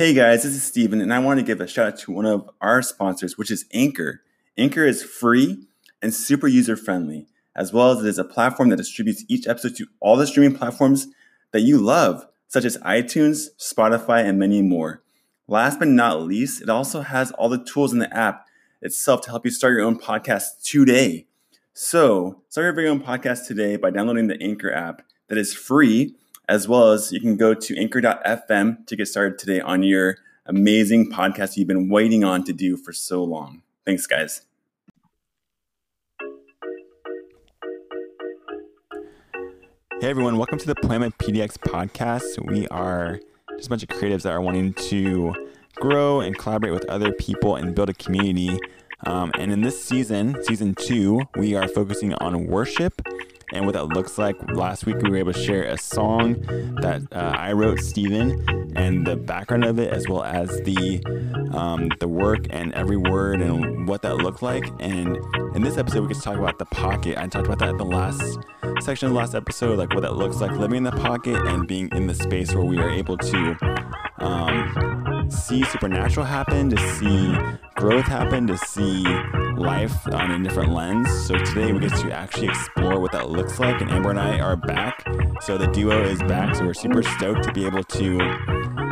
Hey guys, this is Steven, and I want to give a shout out to one of our sponsors, which is Anchor. Anchor is free and super user friendly, as well as it is a platform that distributes each episode to all the streaming platforms that you love, such as iTunes, Spotify, and many more. Last but not least, it also has all the tools in the app itself to help you start your own podcast today. So, start your very own podcast today by downloading the Anchor app that is free as well as you can go to anchor.fm to get started today on your amazing podcast you've been waiting on to do for so long. Thanks, guys. Hey everyone, welcome to the Poiema PDX podcast. We are just a bunch of creatives that are wanting to grow and collaborate with other people and build a community. Um, and in this season, season two, we are focusing on worship and what that looks like. Last week, we were able to share a song that uh, I wrote, Steven, and the background of it, as well as the um, the work and every word and what that looked like. And in this episode, we get to talk about the pocket. I talked about that in the last section of the last episode, like what that looks like living in the pocket and being in the space where we are able to um, see supernatural happen, to see growth happen, to see life on a different lens. So today we get to actually explore what that looks like. And Amber and I are back. So the duo is back. So we're super stoked to be able to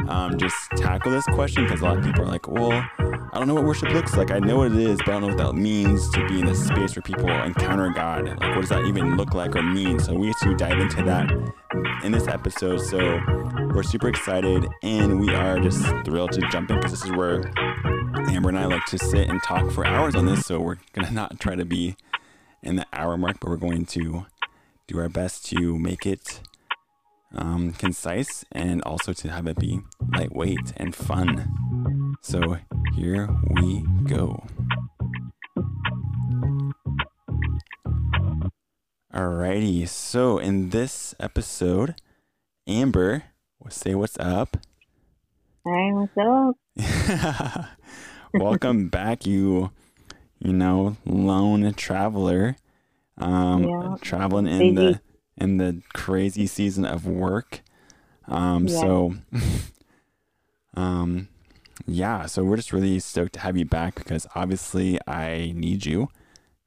um, just tackle this question because a lot of people are like, well, I don't know what worship looks like. I know what it is, but I don't know what that means to be in a space where people encounter God. Like, what does that even look like or mean? So we get to dive into that in this episode. So we're super excited and we are just thrilled to jump in because this is where Amber and I like to sit and talk for hours on this. So we're going to not try to be in the hour mark, but we're going to do our best to make it um, concise and also to have it be lightweight and fun. So here we go. Alrighty, so in this episode, Amber will say what's up. Hey, what's up? Welcome back, you, you know, lone traveler, um, Yeah. traveling in Busy. the in the crazy season of work. Um, Yeah. so, um, yeah, so we're just really stoked to have you back because obviously I need you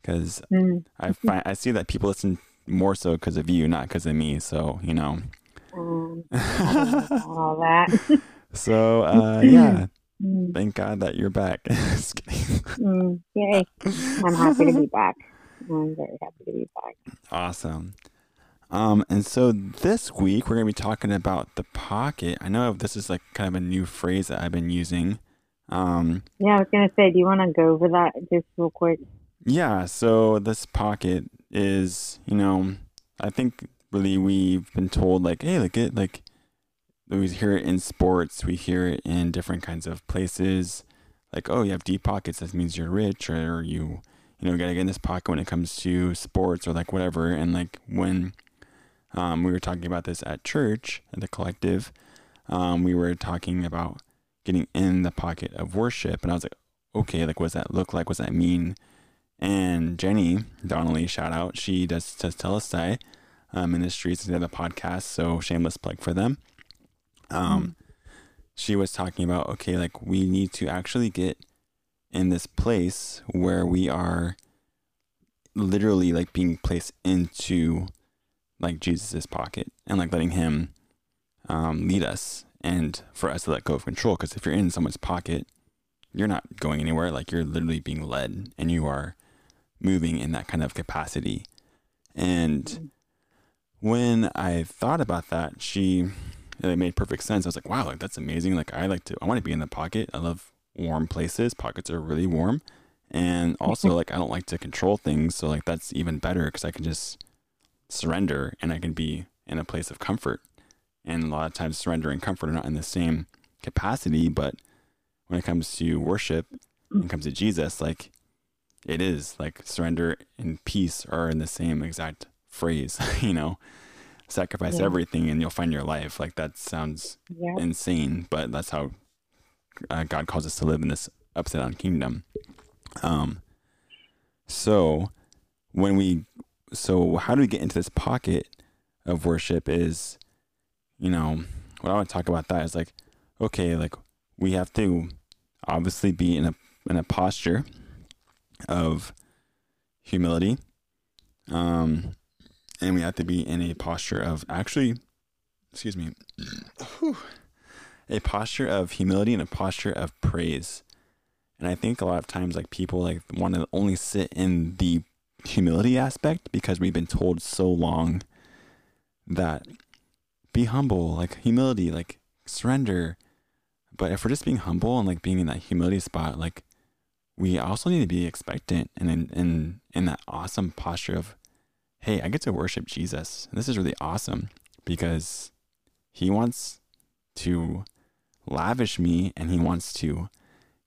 because Mm, I find I see that people listen more so because of you, not because of me. So you know, um, I don't know about all that. so uh, yeah, Mm, thank God that you're back. Mm, yay. I'm happy to be back. I'm very happy to be back. Awesome. Um, and so this week we're gonna be talking about the pocket. I know this is like kind of a new phrase that I've been using. Um, Yeah, I was going to say, do you want to go over that just real quick? yeah, so this pocket is, you know, I think really we've been told like, hey, like it, like we hear it in sports, we hear it in different kinds of places. Like, oh, you have deep pockets, that means you're rich, or you, you know, gotta get in this pocket when it comes to sports or like whatever. And like when um, we were talking about this at church, at the collective, um, we were talking about getting in the pocket of worship, and I was like, okay, like what does that look like? What does that mean? And Jenny Donnelly, shout out, she does does Telestai uh, Ministries, they have a podcast, so shameless plug for them. Um, she was talking about okay, like we need to actually get in this place where we are literally like being placed into like Jesus's pocket and like letting him um, lead us and for us to let go of control. Because if you're in someone's pocket, you're not going anywhere. Like you're literally being led and you are moving in that kind of capacity. And when I thought about that, she it made perfect sense. I was like, wow, like that's amazing. Like I like to I want to be in the pocket. I love warm places. Pockets are really warm. And mm-hmm. also like I don't like to control things, so like that's even better cuz I can just surrender and I can be in a place of comfort. And a lot of times surrender and comfort are not in the same capacity, but when it comes to worship, when it mm. comes to Jesus, like it is like surrender and peace are in the same exact phrase, you know. Sacrifice Yeah. everything and you'll find your life. Like that sounds Yeah. insane, but that's how uh, God calls us to live in this upside down kingdom. Um, so when we, so how do we get into this pocket of worship? Is, you know, what I want to talk about that is like, okay, like we have to obviously be in a in a posture of humility. Um, and we have to be in a posture of actually, excuse me, a posture of humility and a posture of praise. And I think a lot of times, like people like want to only sit in the humility aspect because we've been told so long that be humble, like humility, like surrender. But if we're just being humble and like being in that humility spot, like we also need to be expectant and in in, in that awesome posture of, hey, I get to worship Jesus. And this is really awesome because he wants to lavish me and he wants to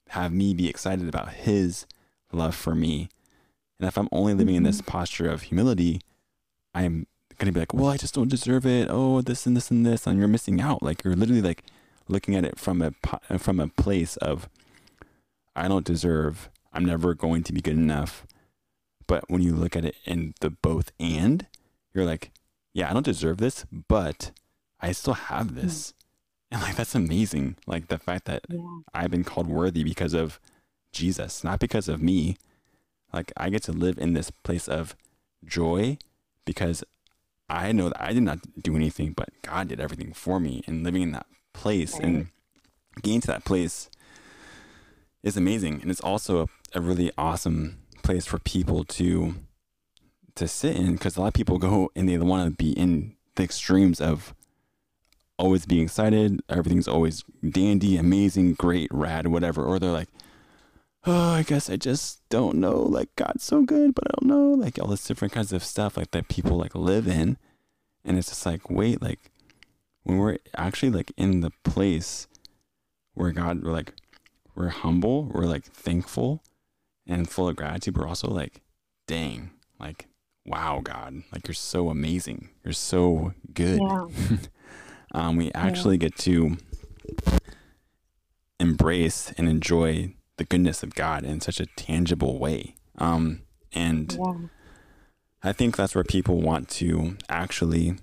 have me be excited about his love for me. And if I'm only living in this mm-hmm. posture of humility, I'm going to be like, well, I just don't deserve it. Oh, this and this and this. And you're missing out. Like you're literally like looking at it from a, from a place of, I don't deserve, I'm never going to be good enough. But when you look at it in the both and, you're like, yeah, I don't deserve this, but I still have this. And like, that's amazing. Like the fact that Yeah. I've been called worthy because of Jesus, not because of me. Like I get to live in this place of joy because I know that I did not do anything, but God did everything for me. And living in that place and getting to that place is amazing. And it's also a, a really awesome place for people to to sit in because a lot of people go and they want to be in the extremes of always being excited, everything's always dandy, amazing, great, rad, whatever. Or they're like, oh, I guess I just don't know. Like God's so good, but I don't know. Like all this different kinds of stuff like that people like live in. And it's just like, wait, like when we're actually like in the place where God, we're like, we're humble, we're like thankful and full of gratitude. We're also like, dang, like, wow, God, like you're so amazing. You're so good. Yeah. um, we actually get to embrace and enjoy the goodness of God in such a tangible way. Um, and Yeah. I think that's where people want to actually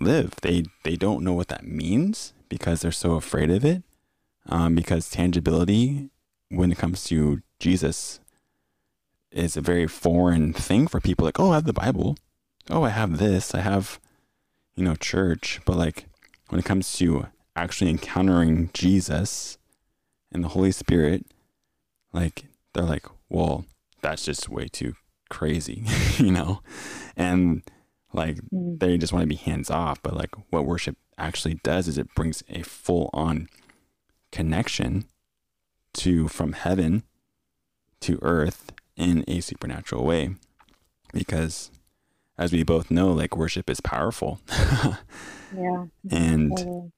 live. They they don't know what that means because they're so afraid of it. Um, because tangibility, when it comes to Jesus, is a very foreign thing for people. Like, oh, I have the Bible. Oh, I have this. I have, you know, church. But like, when it comes to actually encountering Jesus and the Holy Spirit, like they're like, well, that's just way too crazy, you know? And like Mm. they just want to be hands off. But like what worship actually does is it brings a full on connection to from heaven to earth in a supernatural way. Because as we both know, like worship is powerful. Yeah. and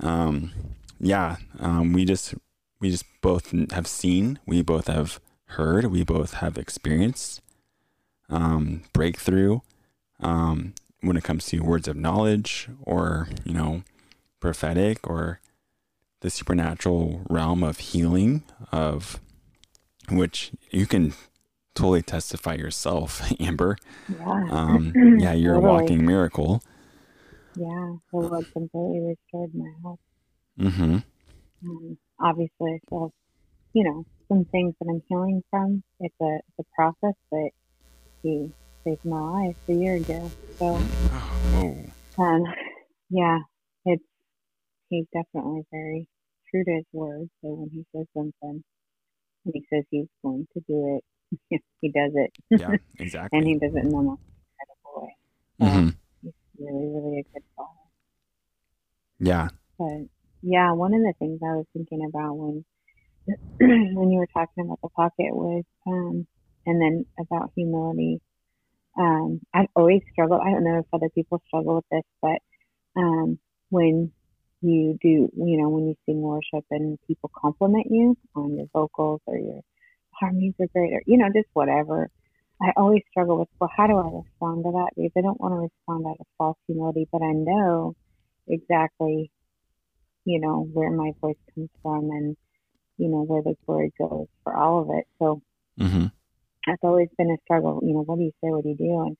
um, yeah, um, we just we just both have seen, we both have heard, we both have experienced um, breakthrough um, when it comes to words of knowledge or you know prophetic or the supernatural realm of healing of which you can totally testify yourself, Amber. Yeah. Um, yeah, you're a walking miracle. Yeah. The Lord completely restored my health. Mm-hmm. Um, obviously, I still have, you know, some things that I'm healing from. It's a, it's a process, but He saved my life a year ago. So, Oh, um, yeah, it's He's definitely very true to His word. So when He says something, when He says He's going to do it, He does it, Yeah, exactly. and He does it in the most incredible way. So hmm He's really, really a good Father. Yeah. But yeah, one of the things I was thinking about when when you were talking about the pocket was um and then about humility. Um I've always struggled I don't know if other people struggle with this, but um when you do you know, when you sing worship and people compliment you on your vocals or your harmonies are great or you know, just whatever. I always struggle with well how do I respond to that? Because I don't want to respond out of false humility, but I know exactly you know where my voice comes from and you know where the glory goes for all of it. So hmm that's always been a struggle. You know what do you say? What do you do? And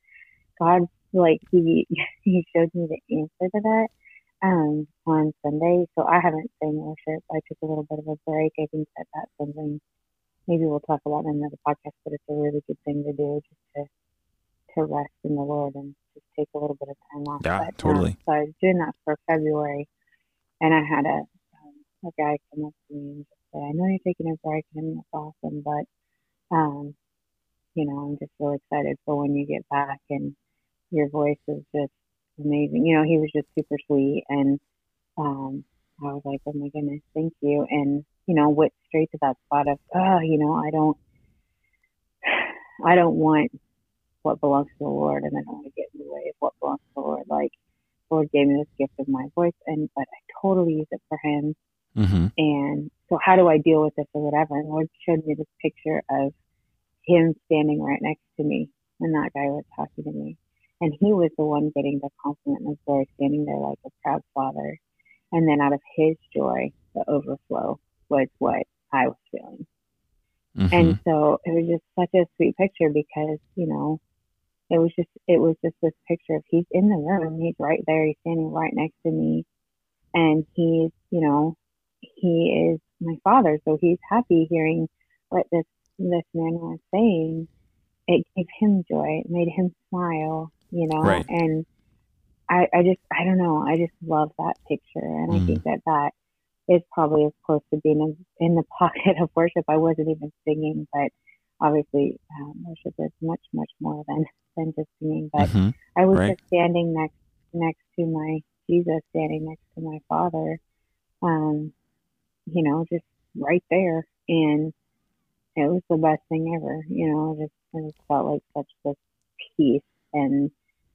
god like he he showed me the answer to that um, on Sunday, so I haven't sang worship. I took a little bit of a break. I think that that's something maybe we'll talk about in another podcast, but it's a really good thing to do just to to rest in the Lord and just take a little bit of time off. Yeah, but, um, totally. so I was doing that for February, and I had a um, a guy come up to me and just say, "I know you're taking a break, and that's awesome, but um, you know, I'm just really excited for when you get back, and your voice is just amazing. You know, he was just super sweet, and um, I was like, "Oh my goodness, thank you," and you know, went straight to that spot of, oh, you know, I don't, I don't want what belongs to the Lord, and I don't want to get in the way of what belongs to the Lord. Like, Lord gave me this gift of my voice, and but I totally use it for Him. Mm-hmm. And so, how do I deal with this or whatever? And Lord showed me this picture of Him standing right next to me, and that guy was talking to me, and he was the one getting the his voice, standing there like a proud father. And then out of his joy, the overflow was what I was feeling. Mm-hmm. And so it was just such a sweet picture because, you know, it was just it was just this picture of he's in the room, he's right there, he's standing right next to me and he's, you know, he is my father, so he's happy hearing what this this man was saying. It gave him joy, it made him smile, you know, Right. and I, I just I don't know, I just love that picture and I Mhm. think that that is probably as close to being in, the pocket of worship. I wasn't even singing, but obviously um, worship is much, much more than than just singing. But Mhm. I was Right. just standing next next to my Jesus, standing next to my Father, um, you know, just right there, and it was the best thing ever. You know, I just I just felt like such this peace and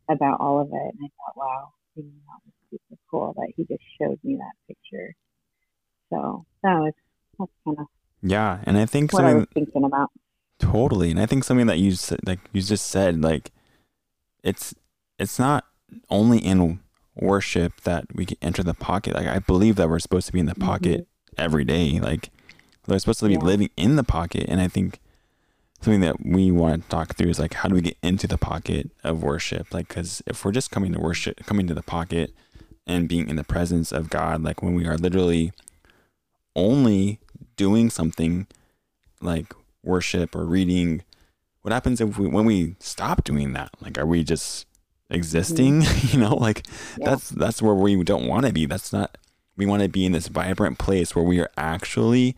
about all of it, and I thought, wow, you know, that was super cool that he just showed me that picture. So that was that's kind of Yeah, and I think what I something was thinking about. Totally, and I think something that you said, like you just said, like it's it's not only in worship that we can enter the pocket. Like I believe that we're supposed to be in the pocket mm-hmm. every day. Like we're supposed to be Yeah. living in the pocket, and I think something that we want to talk through is like how do we get into the pocket of worship? Like because if we're just coming to worship, coming to the pocket and being in the presence of God, like when we are literally only doing something like worship or reading what happens if we when we stop doing that like are we just existing mm-hmm. you know like Yeah. that's that's where we don't want to be that's not we want to be in this vibrant place where we are actually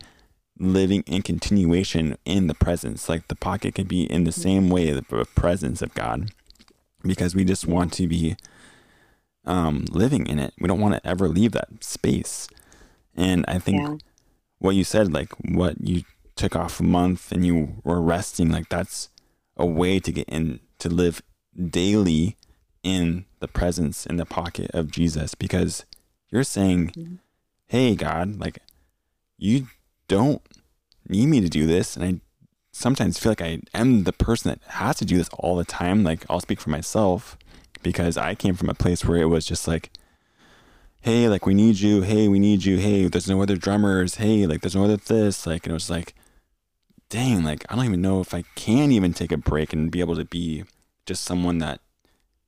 living in continuation in the presence like the pocket can be in the same way the presence of god because we just want to be um living in it we don't want to ever leave that space and i think Yeah. what you said, like what you took off a month and you were resting, like that's a way to get in to live daily in the presence in the pocket of Jesus because you're saying, Mhm. Hey God, like you don't need me to do this. And I sometimes feel like I am the person that has to do this all the time. Like I'll speak for myself because I came from a place where it was just like hey, like we need you, hey, we need you, hey, there's no other drummers, hey, like there's no other this, like, and it was like, dang, like I don't even know if I can even take a break and be able to be just someone that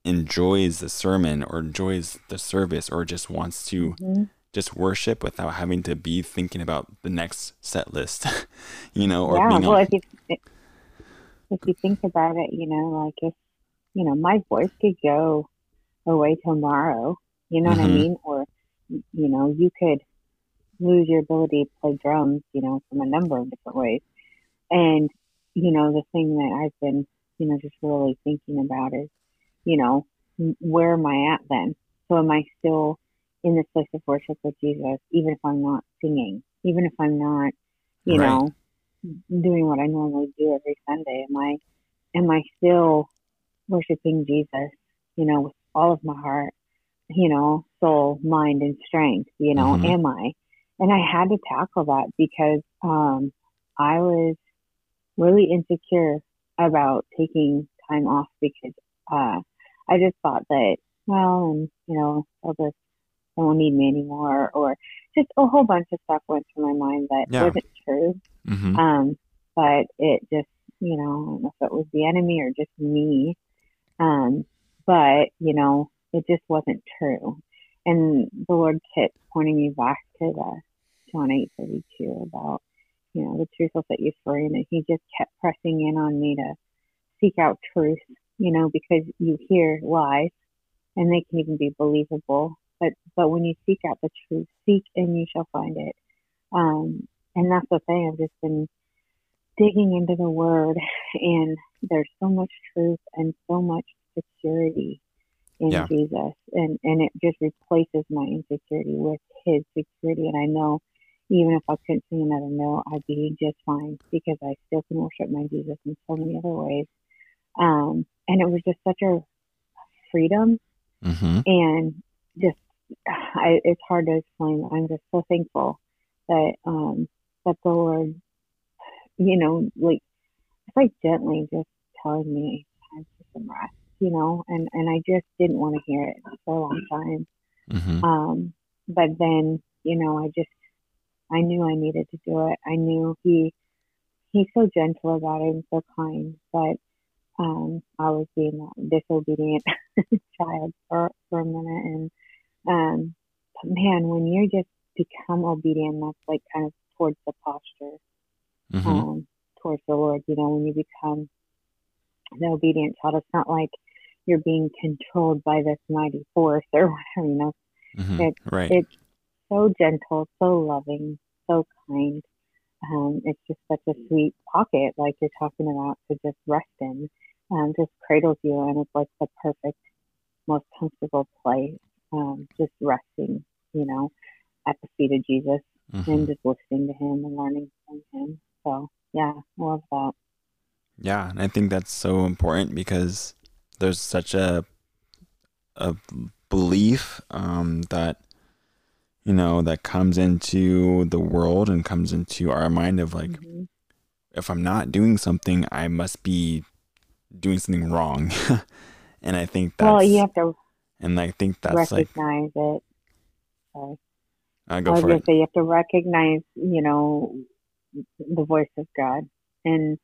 enjoys the sermon or enjoys the service or just wants to Mhm. Just worship without having to be thinking about the next set list, you know, or yeah, being well, on, if you if you think about it, you know, like if you know, my voice could go away tomorrow. You know what I Mhm. mean? Or you know, you could lose your ability to play drums. You know, from a number of different ways. And you know, the thing that I've been, you know, just really thinking about is, you know, where am I at then? So am I still in this place of worship with Jesus, even if I'm not singing, even if I'm not, you Right. know, doing what I normally do every Sunday? Am I am I still worshiping Jesus, you know, with all of my heart, you know, soul, mind and strength, you know, Mhm. am I? And I had to tackle that because um I was really insecure about taking time off because uh I just thought that well and you know, they'll just they won't need me anymore or just a whole bunch of stuff went through my mind that Yeah. wasn't true. Mhm. Um, but it just, you know, I don't know if it was the enemy or just me. Um, but, you know, it just wasn't true. and the Lord kept pointing me back to the John eight thirty two about you know the truth will set you free, and He just kept pressing in on me to seek out truth, you know, because you hear lies, and they can even be believable, but but when you seek out the truth, seek and you shall find it. Um, and that's the thing. I've just been digging into the Word, and there's so much truth and so much security in yeah. Jesus, and and it just replaces my insecurity with His security. And I know, even if I couldn't sing another note, I'd be just fine because I still can worship my Jesus in so many other ways. Um, and it was just such a freedom, mm-hmm. and just I, it's hard to explain. I'm just so thankful that um, that the Lord, you know, like it's like gently just telling me time for some rest you know, and, and I just didn't want to hear it for a long time. Mm-hmm. Um, but then, you know, I just, I knew I needed to do it. I knew he, he's so gentle about it and so kind, but, um, I was being a disobedient child for, for a minute. And, um, but man, when you just become obedient, that's like kind of towards the posture, mm-hmm. um, towards the Lord, you know, when you become the obedient child, it's not like you're being controlled by this mighty force or whatever, you know. Mm-hmm. It's, right. it's so gentle, so loving, so kind. Um, it's just such a sweet pocket, like you're talking about, to just rest in. Um, just cradles you, and it's like the perfect, most comfortable place. Um, just resting, you know, at the feet of Jesus mm-hmm. and just listening to Him and learning from Him. So, yeah, I love that. Yeah, and I think that's so important because there's such a a belief um, that you know that comes into the world and comes into our mind of like mm-hmm. if i'm not doing something i must be doing something wrong and i think that's well you have to and i think that's like. recognize like, it sorry I go I for it. Say you have to recognize, you know, the voice of God and,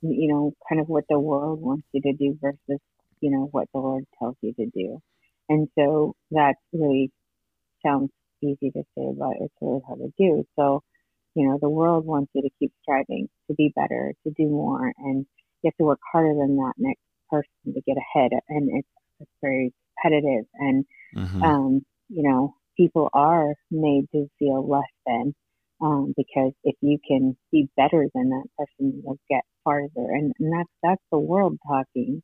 you know, kind of what the world wants you to do versus you know, what the Lord tells you to do. And so that really sounds easy to say, but it's really hard to do. So, you know, the world wants you to keep striving to be better, to do more, and you have to work harder than that next person to get ahead. And it's, it's very competitive. And, mm-hmm. um, you know, people are made to feel less than um, because if you can be better than that person, you'll get farther. And, and that's that's the world talking.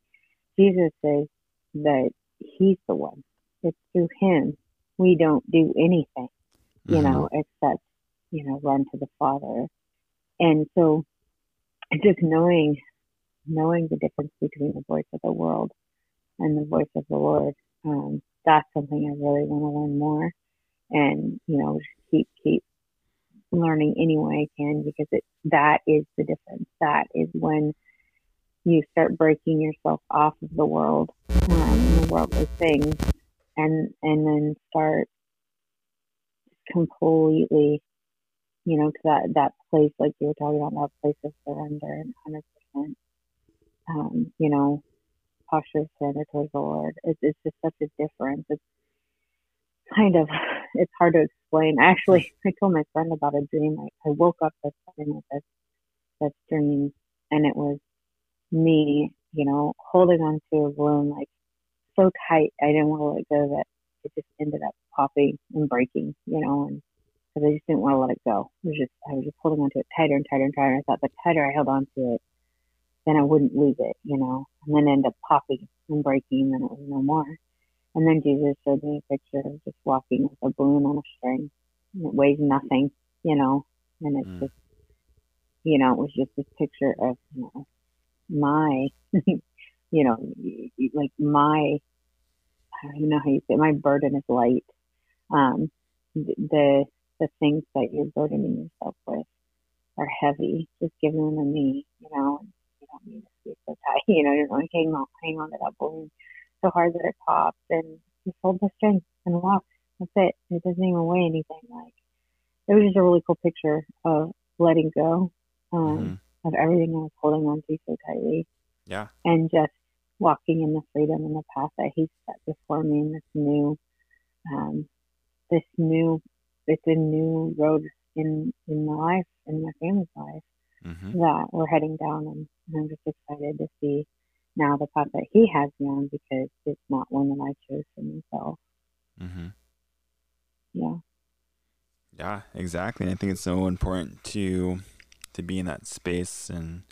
Jesus says that he's the one. It's through him we don't do anything, you mm-hmm. know, except, you know, run to the Father. And so just knowing knowing the difference between the voice of the world and the voice of the Lord, um, that's something I really want to learn more and, you know, keep keep learning any way I can because it that is the difference. That is when you start breaking yourself off of the world, um, the worldly things, and and then start completely, you know, to that that place like you were talking about, that place of surrender and hundred percent, um, you know, posture of surrender towards the Lord. It's it's just such a difference. It's kind of it's hard to explain. Actually, mm. I told my friend about a dream. I, I woke up this morning with this this dream, and it was me, you know, holding on to a balloon like so tight. I didn't want to let go that it just ended up popping and breaking, you know, and because I just didn't want to let it go. It was just, I was just holding on to it tighter and tighter and tighter. I thought the tighter I held on to it, then I wouldn't lose it, you know, and then end up popping and breaking and it was no more. And then Jesus showed me a picture of just walking with a balloon on a string. And it weighs nothing, you know, and it's mm. just, you know, it was just this picture of, you know, my, you know, like my, I don't even know how you say it, my burden is light. Um, the, the things that you're burdening yourself with are heavy. Just give them to me, you know, don't need to be so tight, you know, you're going hang on, hang on to that balloon so hard that it pops and just hold the string and walk. That's it. It doesn't even weigh anything. Like, it was just a really cool picture of letting go. Um, mm-hmm of everything I was holding on to so tightly. Yeah. And just walking in the freedom and the path that He set before me in this new, um, this new it's a new road in in my life in my family's life Mm-hmm. that we're heading down and, and I'm just excited to see now the path that he has me on because it's not one that I chose for myself. Mm-hmm. Yeah. Yeah, exactly. And I think it's so important to to be in that space and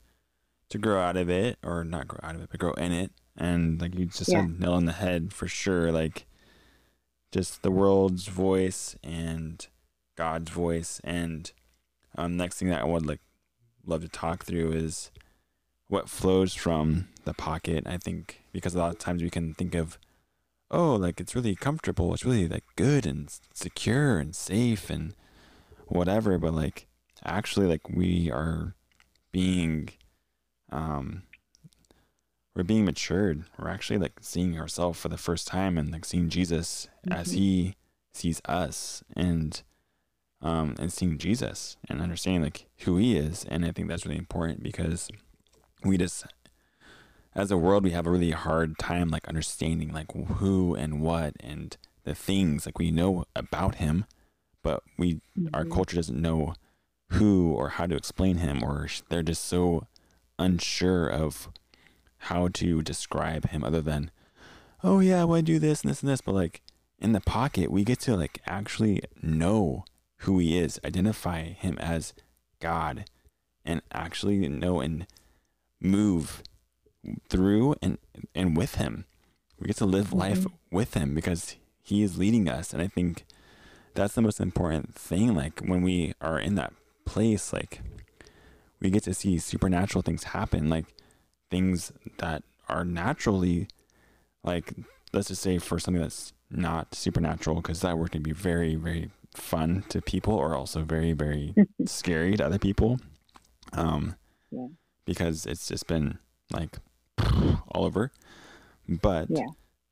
to grow out of it, or not grow out of it, but grow in it. And like you just Yeah. said, nail on the head for sure. Like just the world's voice and God's voice. And um, next thing that I would like love to talk through is what flows from the pocket. I think because a lot of times we can think of oh, like it's really comfortable. It's really like good and secure and safe and whatever. But like actually, like we are being, um, we're being matured. We're actually like seeing ourselves for the first time and like seeing Jesus as Mhm. he sees us and, um, and seeing Jesus and understanding like who he is. And I think that's really important because we just as a world we have a really hard time like understanding like who and what and the things like we know about him but we our Mhm. culture doesn't know who or how to explain him or they're just so unsure of how to describe him other than oh yeah well i do this and this and this but like in the pocket we get to like actually know who he is identify him as god and actually know and move through and and with him we get to live life Mhm. with him because he is leading us and i think that's the most important thing like when we are in that place like we get to see supernatural things happen like things that are naturally like let's just say for something that's not supernatural because that word can be very very fun to people or also very very scary to other people um Yeah. because it's just been like all over but Yeah.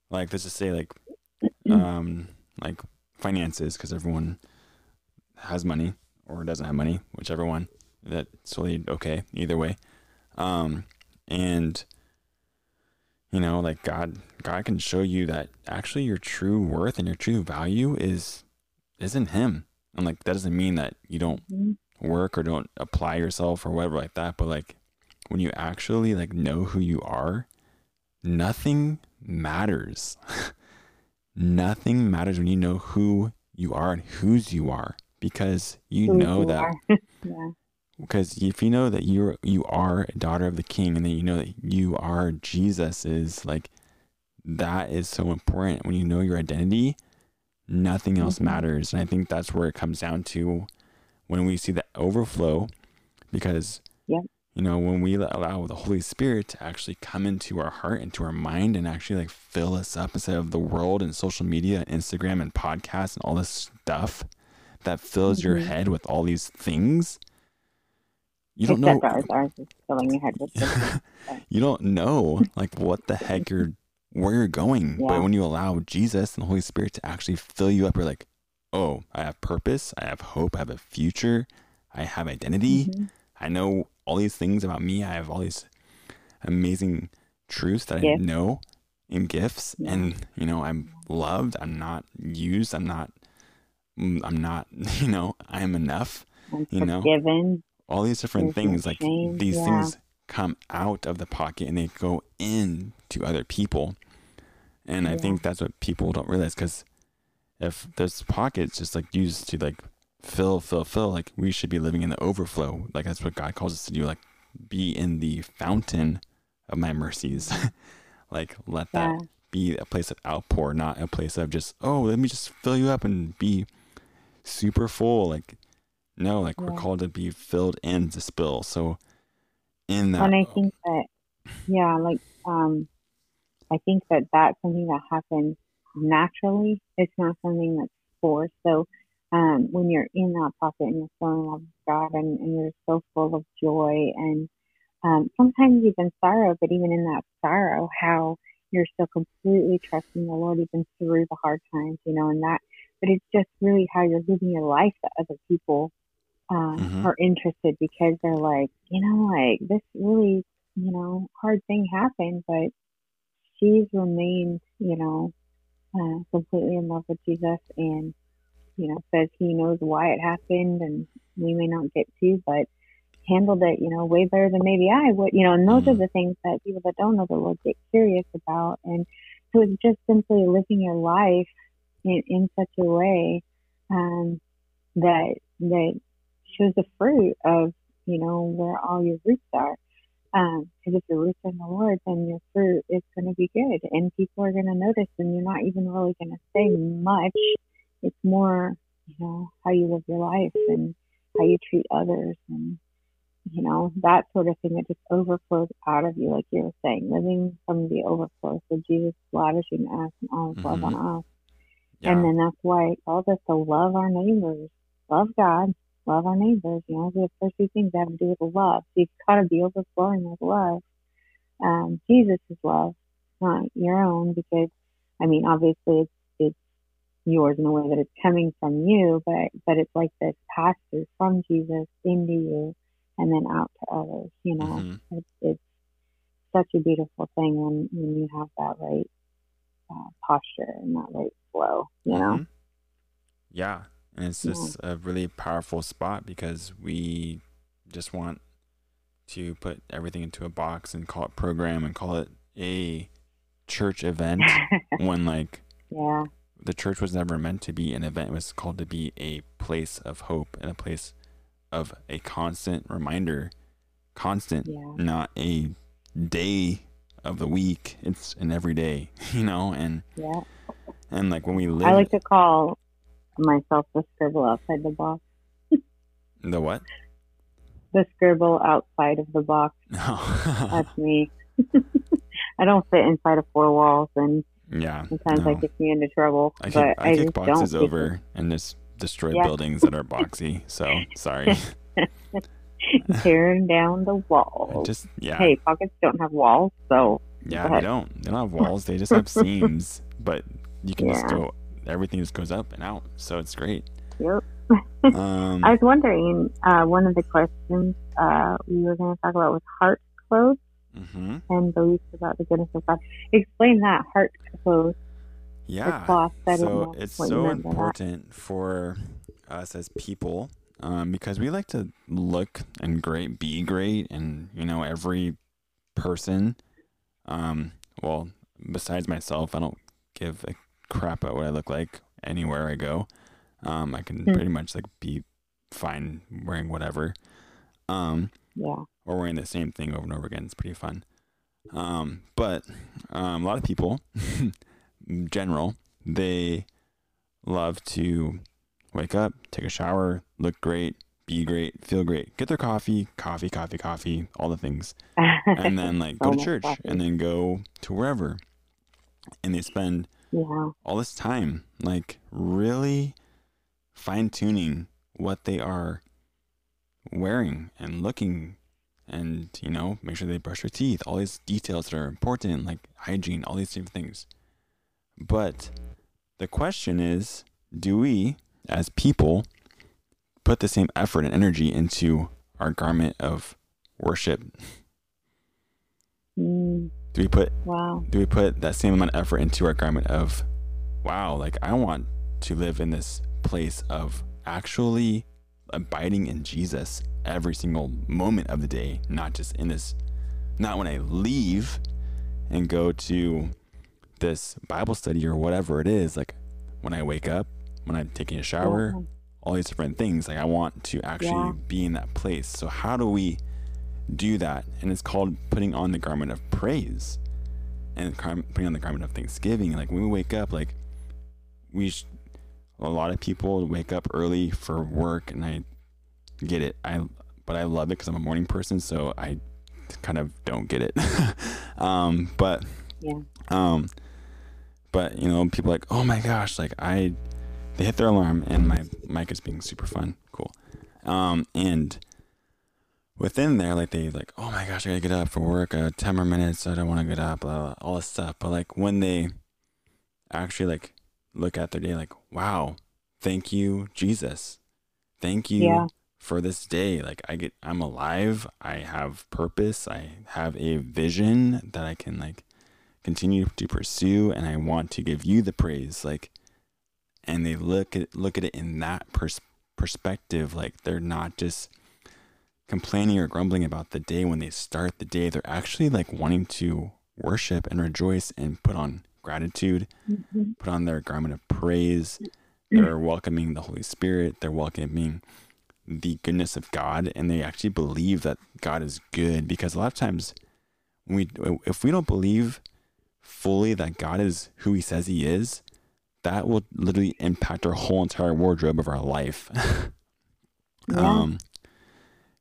like let's just say like um like finances because everyone has money or doesn't have money whichever one that's totally okay either way um and you know like god god can show you that actually your true worth and your true value is is in him and like that doesn't mean that you don't Mhm. work or don't apply yourself or whatever like that but like when you actually like know who you are nothing matters nothing matters when you know who you are and whose you are because you Who know you that yeah. because if you know that you're you are a daughter of the king and then you know that you are jesus is like that is so important when you know your identity nothing else Mhm. matters and i think that's where it comes down to when we see the overflow because Yep. you know when we allow the holy spirit to actually come into our heart into our mind and actually like fill us up instead of the world and social media and instagram and podcasts and all this stuff that fills your Mhm. head with all these things you don't know ours. Ours is filling your head with you don't know like what the heck you're where you're going but when you allow jesus and the holy spirit to actually fill you up you're like oh i have purpose i have hope i have a future i have identity. Mhm. i know all these things about me. I have all these amazing truths that i know and gifts. Yeah. and you know i'm loved. I'm not used. I'm not mm, i'm not you know i'm enough I'm You know, all these different There's things like these yeah. things come out of the pocket and they go in to other people and i think that's what people don't realize because if this pocket's just like used to like fill fill fill like we should be living in the overflow. Like that's what god calls us to do like be in the fountain of my mercies. Like let that Yeah. be a place of outpour not a place of just oh let me just fill you up and be super full. Like no like we're called to be filled and to spill. So in that And I think that, yeah, like, um, I think that that's something that happens naturally. It's not something that's forced. So, um, when you're in that pocket and you're so in love with God and, and you're so full of joy and um, sometimes even sorrow, but even in that sorrow, how you're still completely trusting the Lord even through the hard times, you know, and that, but it's just really how you're living your life that other people um, Mhm. are interested because they're like, you know, like this really, you know, hard thing happened, but she's remained, you know, uh, completely in love with Jesus and you know, says he knows why it happened and we may not get to, but handled it, you know, way better than maybe I would, you know, and those mm-hmm. are the things that people that don't know the Lord get curious about. And so it's just simply living your life in, in such a way um, that that shows the fruit of, you know, where all your roots are. Because um, if your roots are in the Lord, then your fruit is going to be good, and people are going to notice, and you're not even really going to say much. It's more, you know, how you live your life and how you treat others, and you know that sort of thing that just overflows out of you, like you were saying, living from the overflow. So Jesus lavishing us and all His love mm-hmm. on us, yeah. and then that's why it calls us to love our neighbors, love God, love our neighbors. You know, the first two things have to do with love. So you've got to be overflowing with love. Um, Jesus' love, not your own, because I mean, obviously it's it's yours in a way that it's coming from you, but but it's like this passes from Jesus into you and then out to others. You know, mm-hmm. it's, it's such a beautiful thing when when you have that right uh, posture and that right flow. You know. Mm-hmm. Yeah, and it's hmm. just yeah. a really powerful spot because we just want to put everything into a box and call it program and call it a church event when like yeah the church was never meant to be an event it was called to be a place of hope and a place of a constant reminder constant yeah. not a day of the week it's an everyday you know and yeah and like when we live i like to call myself the scribble outside the box. the what? The scribble outside of the box. That's me. I don't fit inside of four walls, and yeah, sometimes no. that gets me into trouble. I kick, I kick boxes over and just destroy yeah. buildings that are boxy. So sorry. Tearing down the walls. Just yeah. Hey, pockets don't have walls, so yeah, they don't. They don't have walls. They just have seams. But you can yeah. just go everything just goes up and out. So it's great. Yep. um, I was wondering, uh, one of the questions uh, we were going to talk about was heart clothes mm-hmm. and beliefs about the goodness of God. Explain that heart clothes. Yeah. Cloth, so it's so important for us as people um, because we like to look and great, be great, and you know every person. Um, well, besides myself, I don't give a crap at what I look like anywhere I go. Um, I can mm. pretty much like be fine wearing whatever. Um, yeah. Or wearing the same thing over and over again. It's pretty fun. Um, but um, a lot of people, general, they love to wake up, take a shower, look great, be great, feel great, get their coffee, coffee, coffee, coffee, all the things, and then like go to church coffee. and then go to wherever. And they spend yeah. all this time, like really fine tuning what they are wearing and looking and you know make sure they brush their teeth all these details that are important like hygiene all these different things but the question is do we as people put the same effort and energy into our garment of worship mm. Do we put wow? Do we put that same amount of effort into our garment of, wow, like I want to live in this place of actually abiding in Jesus every single moment of the day, not just in this, not when I leave and go to this Bible study or whatever it is, like when I wake up, when I'm taking a shower, yeah. all these different things. Like I want to actually yeah. be in that place. So how do we do that. And it's called putting on the garment of praise and putting on the garment of thanksgiving. Like when we wake up, like we, sh- a lot of people wake up early for work and I get it. I, but I love it because I'm a morning person. So I kind of don't get it. um, but, yeah. um, but you know, people like, oh my gosh, like I, they hit their alarm and my mic is being super fun. Cool. Um, and, within there, like they like, oh my gosh, I gotta get up for work. Uh, ten more minutes. I don't want to get up. Blah, blah, blah, all this stuff. But like when they actually like look at their day, like, wow, thank you, Jesus. Thank you yeah. for this day. Like I get, I'm alive. I have purpose. I have a vision that I can like continue to pursue, and I want to give you the praise. Like and they look at look at it in that pers- perspective like they're not just complaining or grumbling about the day when they start the day. They're actually like wanting to worship and rejoice and put on gratitude Mhm. put on their garment of praise. They're welcoming the holy spirit. They're welcoming the goodness of god and they actually believe that god is good because a lot of times when we if we don't believe fully that god is who he says he is that will literally impact our whole entire wardrobe of our life. Yeah. um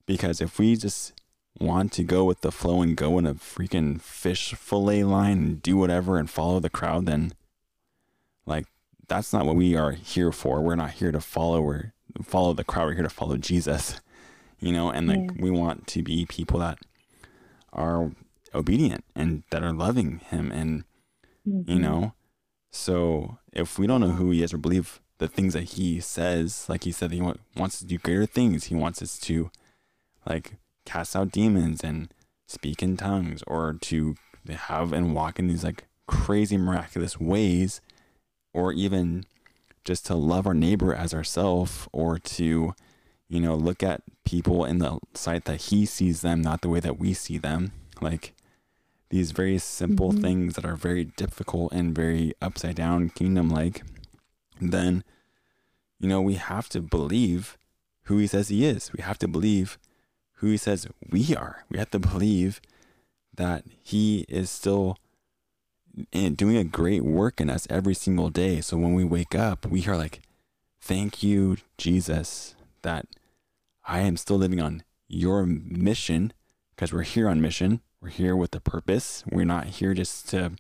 because if we just want to go with the flow and go in a freaking fish fillet line and do whatever and follow the crowd then like that's not what we are here for. We're not here to follow or follow the crowd. We're here to follow jesus you know? And like Yeah. we want to be people that are obedient and that are loving him and you Mhm. know? So if we don't know who he is or believe the things that he says like he said he wants to do greater things. He wants us to like cast out demons and speak in tongues or to have and walk in these like crazy miraculous ways or even just to love our neighbor as ourselves or to you know look at people in the sight that he sees them not the way that we see them like these very simple Mhm. things that are very difficult and very upside down kingdom like then you know we have to believe who he says he is we have to believe who he says we are. We have to believe that he is still eh, doing a great work in us every single day. So when we wake up we are like thank you jesus that i am still living on your mission because we're here on mission. We're here with a purpose. We're not here just to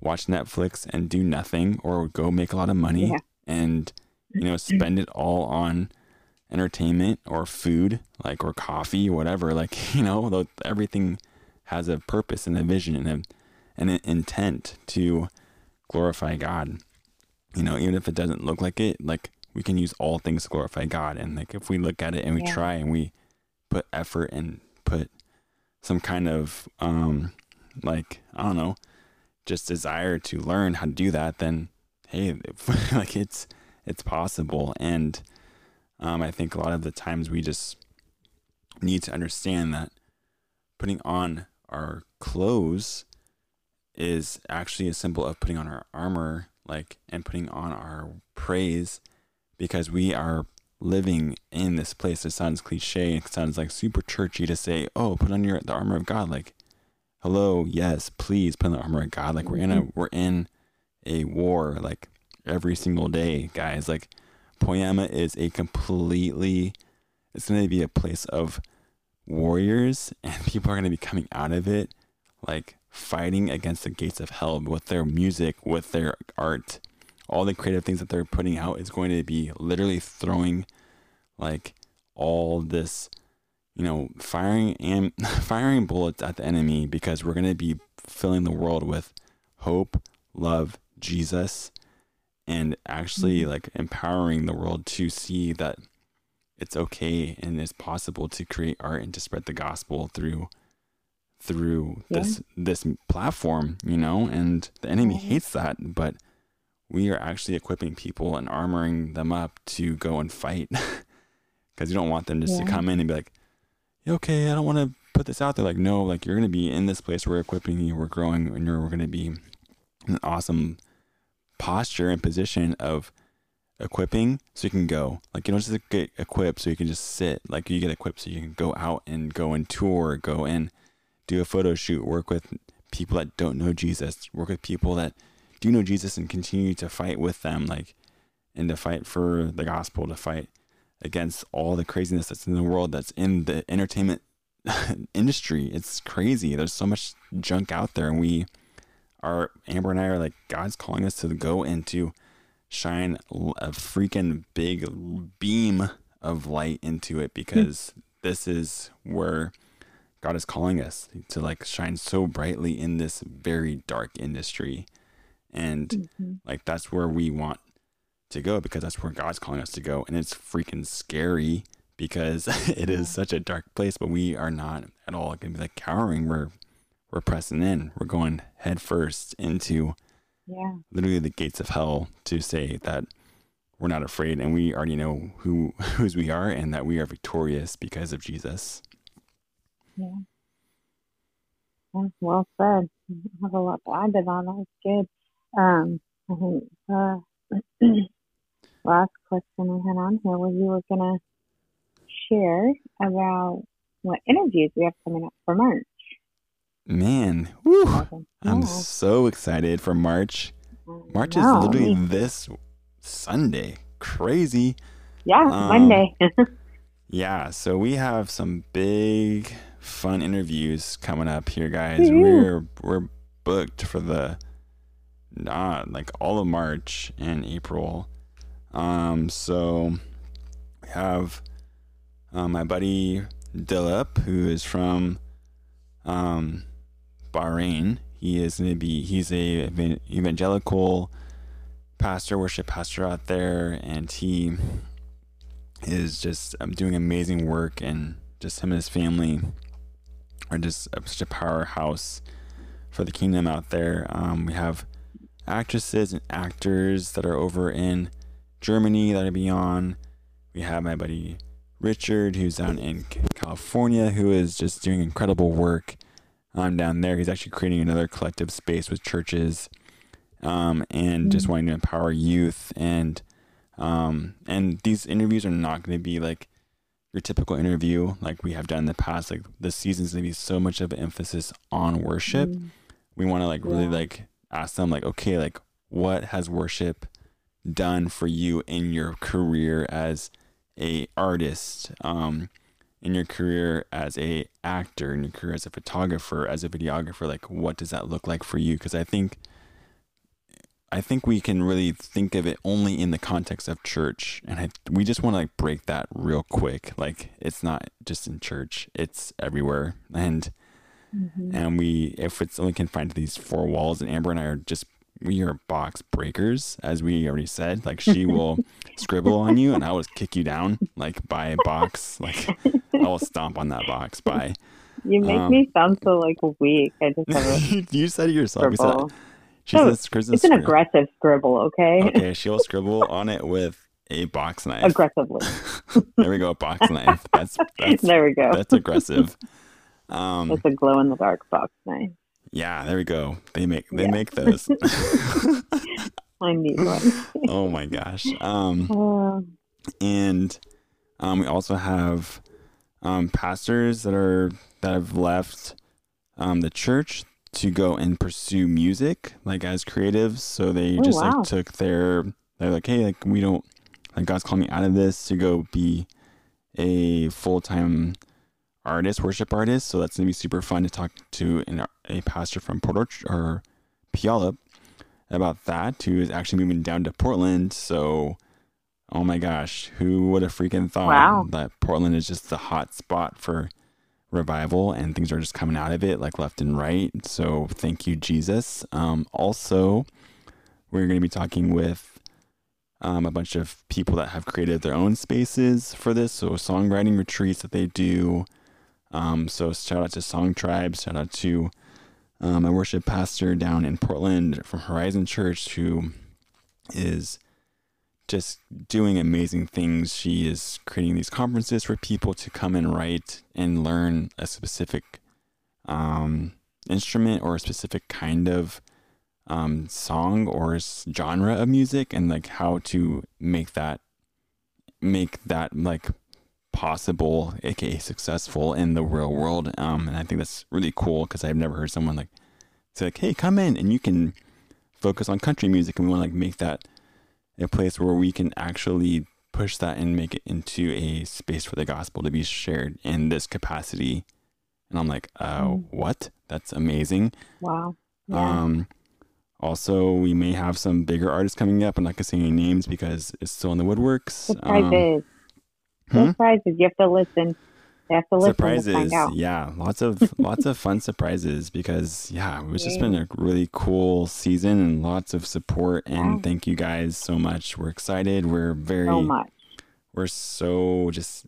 watch netflix and do nothing or go make a lot of money Yeah. and you know mm-hmm. spend it all on entertainment or food like or coffee whatever like you know everything has a purpose and a vision and a, and an intent to glorify god. You know even if it doesn't look like it like we can use all things to glorify god. And like if we look at it and we Yeah. try and we put effort and put some kind of um like i don't know just desire to learn how to do that then hey if, like it's it's possible. And um, i think a lot of the times we just need to understand that putting on our clothes is actually a symbol of putting on our armor like and putting on our praise because we are living in this place it sounds cliche it sounds like super churchy to say oh put on your the armor of god like hello yes please put on the armor of god like we're in a we're in a war like every single day guys like Poiema is a completely it's going to be a place of warriors and people are going to be coming out of it like fighting against the gates of hell with their music with their art. All the creative things that they're putting out is going to be literally throwing like all this you know firing and firing bullets at the enemy because we're going to be filling the world with hope love jesus and actually mm-hmm. like empowering the world to see that it's okay and it's possible to create art and to spread the gospel through through Yeah. this this platform you know and the enemy Yeah. hates that but we are actually equipping people and armoring them up to go and fight because you don't want them just to come in and be like okay i don't want to put this out there. Like no like you're going to be in this place. We're equipping you. We're growing and you're, going to be an awesome posture and position of equipping so you can go. Like you don't just get equipped so you can just sit. Like you get equipped so you can go out and go and tour go and do a photo shoot work with people that don't know jesus work with people that do know jesus and continue to fight with them like and to fight for the gospel to fight against all the craziness that's in the world that's in the entertainment industry. It's crazy. There's so much junk out there and we are amber and i are like god's calling us to go and to shine a freaking big beam of light into it because this is where God is calling us to like shine so brightly in this very dark industry. And Mhm. like that's where we want to go because that's where God's calling us to go. And it's freaking scary because it is such a dark place, but we are not at all gonna be like cowering. We're we're pressing in. We're going headfirst into Yeah. literally the gates of hell to say that we're not afraid and we already know who whose we are and that we are victorious because of Jesus. Yeah. well said. I have a lot to add to that. That was good. Um, I think uh, last question we had on here was you were gonna share about what interviews we have coming up for March. Man, whew, I'm so excited for March. March is literally this Sunday. Crazy. Yeah, um, Monday. yeah, so we have some big fun interviews coming up here, guys. We're we're booked for the uh, like all of March and April. Um, so we have uh, my buddy Dilip, who is from um, Bahrain. He is going to be, he's a evangelical pastor, worship pastor out there, and he is just um, doing amazing work, and just him and his family are just such a powerhouse for the kingdom out there. Um, we have actresses and actors that are over in Germany that are beyond. We have my buddy Richard, who's down in California, who is just doing incredible work um, down there. He's actually creating another collective space with churches um, and mm-hmm. just mm. wanting to empower youth. And um, and these interviews are not going to be like your typical interview like we have done in the past. Like the season's going to be so much of an emphasis on worship. Mm-hmm. We want to like really yeah. like ask them like, okay, like what has worship done for you in your career as a artist? Um, in your career as a actor, in your career as a photographer, as a videographer, like what does that look like for you? Because I think I think we can really think of it only in the context of church, and I, we just want to like break that real quick. Like it's not just in church; it's everywhere, and mm-hmm. and we if it's only confined to these four walls, and Amber and I are just we are box breakers, as we already said. Like she will scribble on you, and I will kick you down like by a box. Like I will stomp on that box by. You make um, me sound so like weak. I just have a you said it yourself. You said, she says, it's an aggressive scribble. Okay. Okay, she'll scribble on it with a box knife. Aggressively. there we go, a box knife. That's, that's there we go. That's aggressive. Um, it's a glow in the dark box knife. Yeah, there we go. They make they yeah. make those. I need one. oh my gosh. Um, uh, and um, we also have um, pastors that are that have left um, the church to go and pursue music, like as creatives. So they oh, just wow. like took their they're like, hey, like we don't like God's calling me out of this to go be a full time artist, worship artist. So that's gonna be super fun to talk to an, a pastor from Port or Puyallup about that, who is actually moving down to Portland. So, oh my gosh, who would have freaking thought wow. that Portland is just the hot spot for revival and things are just coming out of it like left and right. So, thank you, Jesus. Um, also, we're going to be talking with um, a bunch of people that have created their own spaces for this. So, songwriting retreats that they do. Um, so, shout out to Song Tribes, shout out to um, a worship pastor down in Portland from Horizon Church who is just doing amazing things. She is creating these conferences for people to come and write and learn a specific um, instrument or a specific kind of um, song or genre of music and like how to make that make that like possible, aka successful in the real world. Um, and I think that's really cool because I've never heard someone like say like, "Hey, come in and you can focus on country music," and we want to like make that a place where we can actually push that and make it into a space for the gospel to be shared in this capacity. And I'm like, "Oh, mm. what? That's amazing!" Wow. Yeah. Um, also, we may have some bigger artists coming up. I'm not gonna say any names because it's still in the woodworks. Surprises. Um, Hmm? Surprises. You have to listen. You have to listen surprises. To find out. Yeah, lots of lots of fun surprises because yeah, it was just been a really cool season and lots of support and yeah. thank you guys so much. We're excited. We're very so much. We're so just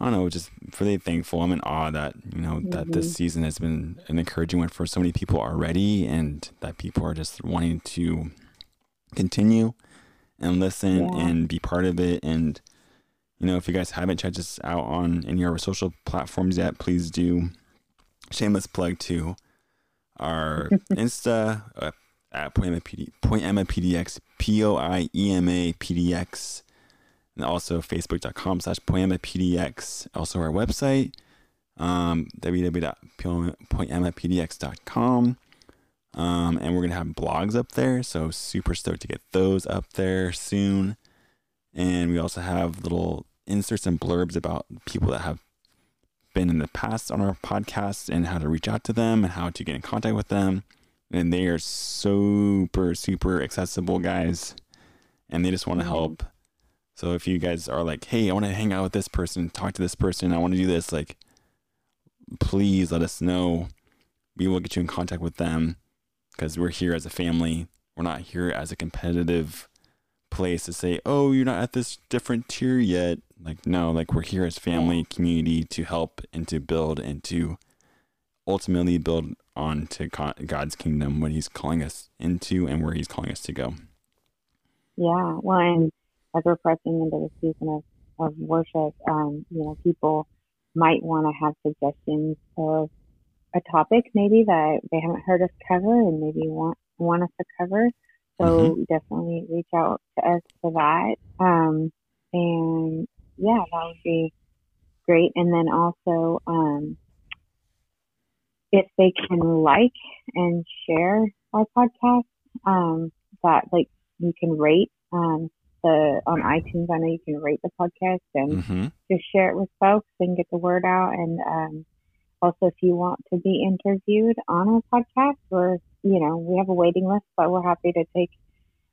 I don't know, just really thankful. I'm in awe that, you know, mm-hmm. that this mm-hmm. season has been an encouraging one for so many people already and that people are just wanting to continue and listen Yeah. and be part of it. And you know, if you guys haven't checked us out on any of our social platforms yet, please do. Shameless plug to our Insta uh, at Poiema PD, Poiema PDX, P O I E M A PDX, and also Facebook.com slash Poiema PDX. Also our website, um, www.poiemapdx.com. Um, and we're gonna have blogs up there, so super stoked to get those up there soon. And we also have little inserts and blurbs about people that have been in the past on our podcast and how to reach out to them and how to get in contact with them. And they are super, super accessible guys, and they just want to Mhm. help. So if you guys are like, hey, I want to hang out with this person, talk to this person, I want to do this, like, please let us know. We will get you in contact with them because we're here as a family. We're not here as a competitive place to say, oh, you're not at this different tier yet. Like, no, like we're here as family, community to help and to build and to ultimately build on to God's kingdom, what He's calling us into and where He's calling us to go. Yeah, well, and as we're pressing into the season of, of worship, um, you know, people might want to have suggestions of a topic maybe that they haven't heard us cover and maybe want want us to cover. So definitely reach out to us for that. Um, and yeah, that would be great. And then also, um, if they can like and share our podcast, um, that like you can rate um, the on iTunes. I know you can rate the podcast and Mm-hmm. just share it with folks and get the word out. And um, also, if you want to be interviewed on our podcast, we're you know we have a waiting list, but we're happy to take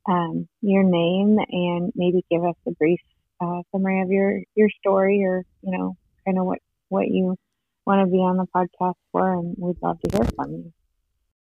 um, your name and maybe give us a brief uh, summary of your your story or you know kind of what what you want to be on the podcast for, and we'd love to hear from you.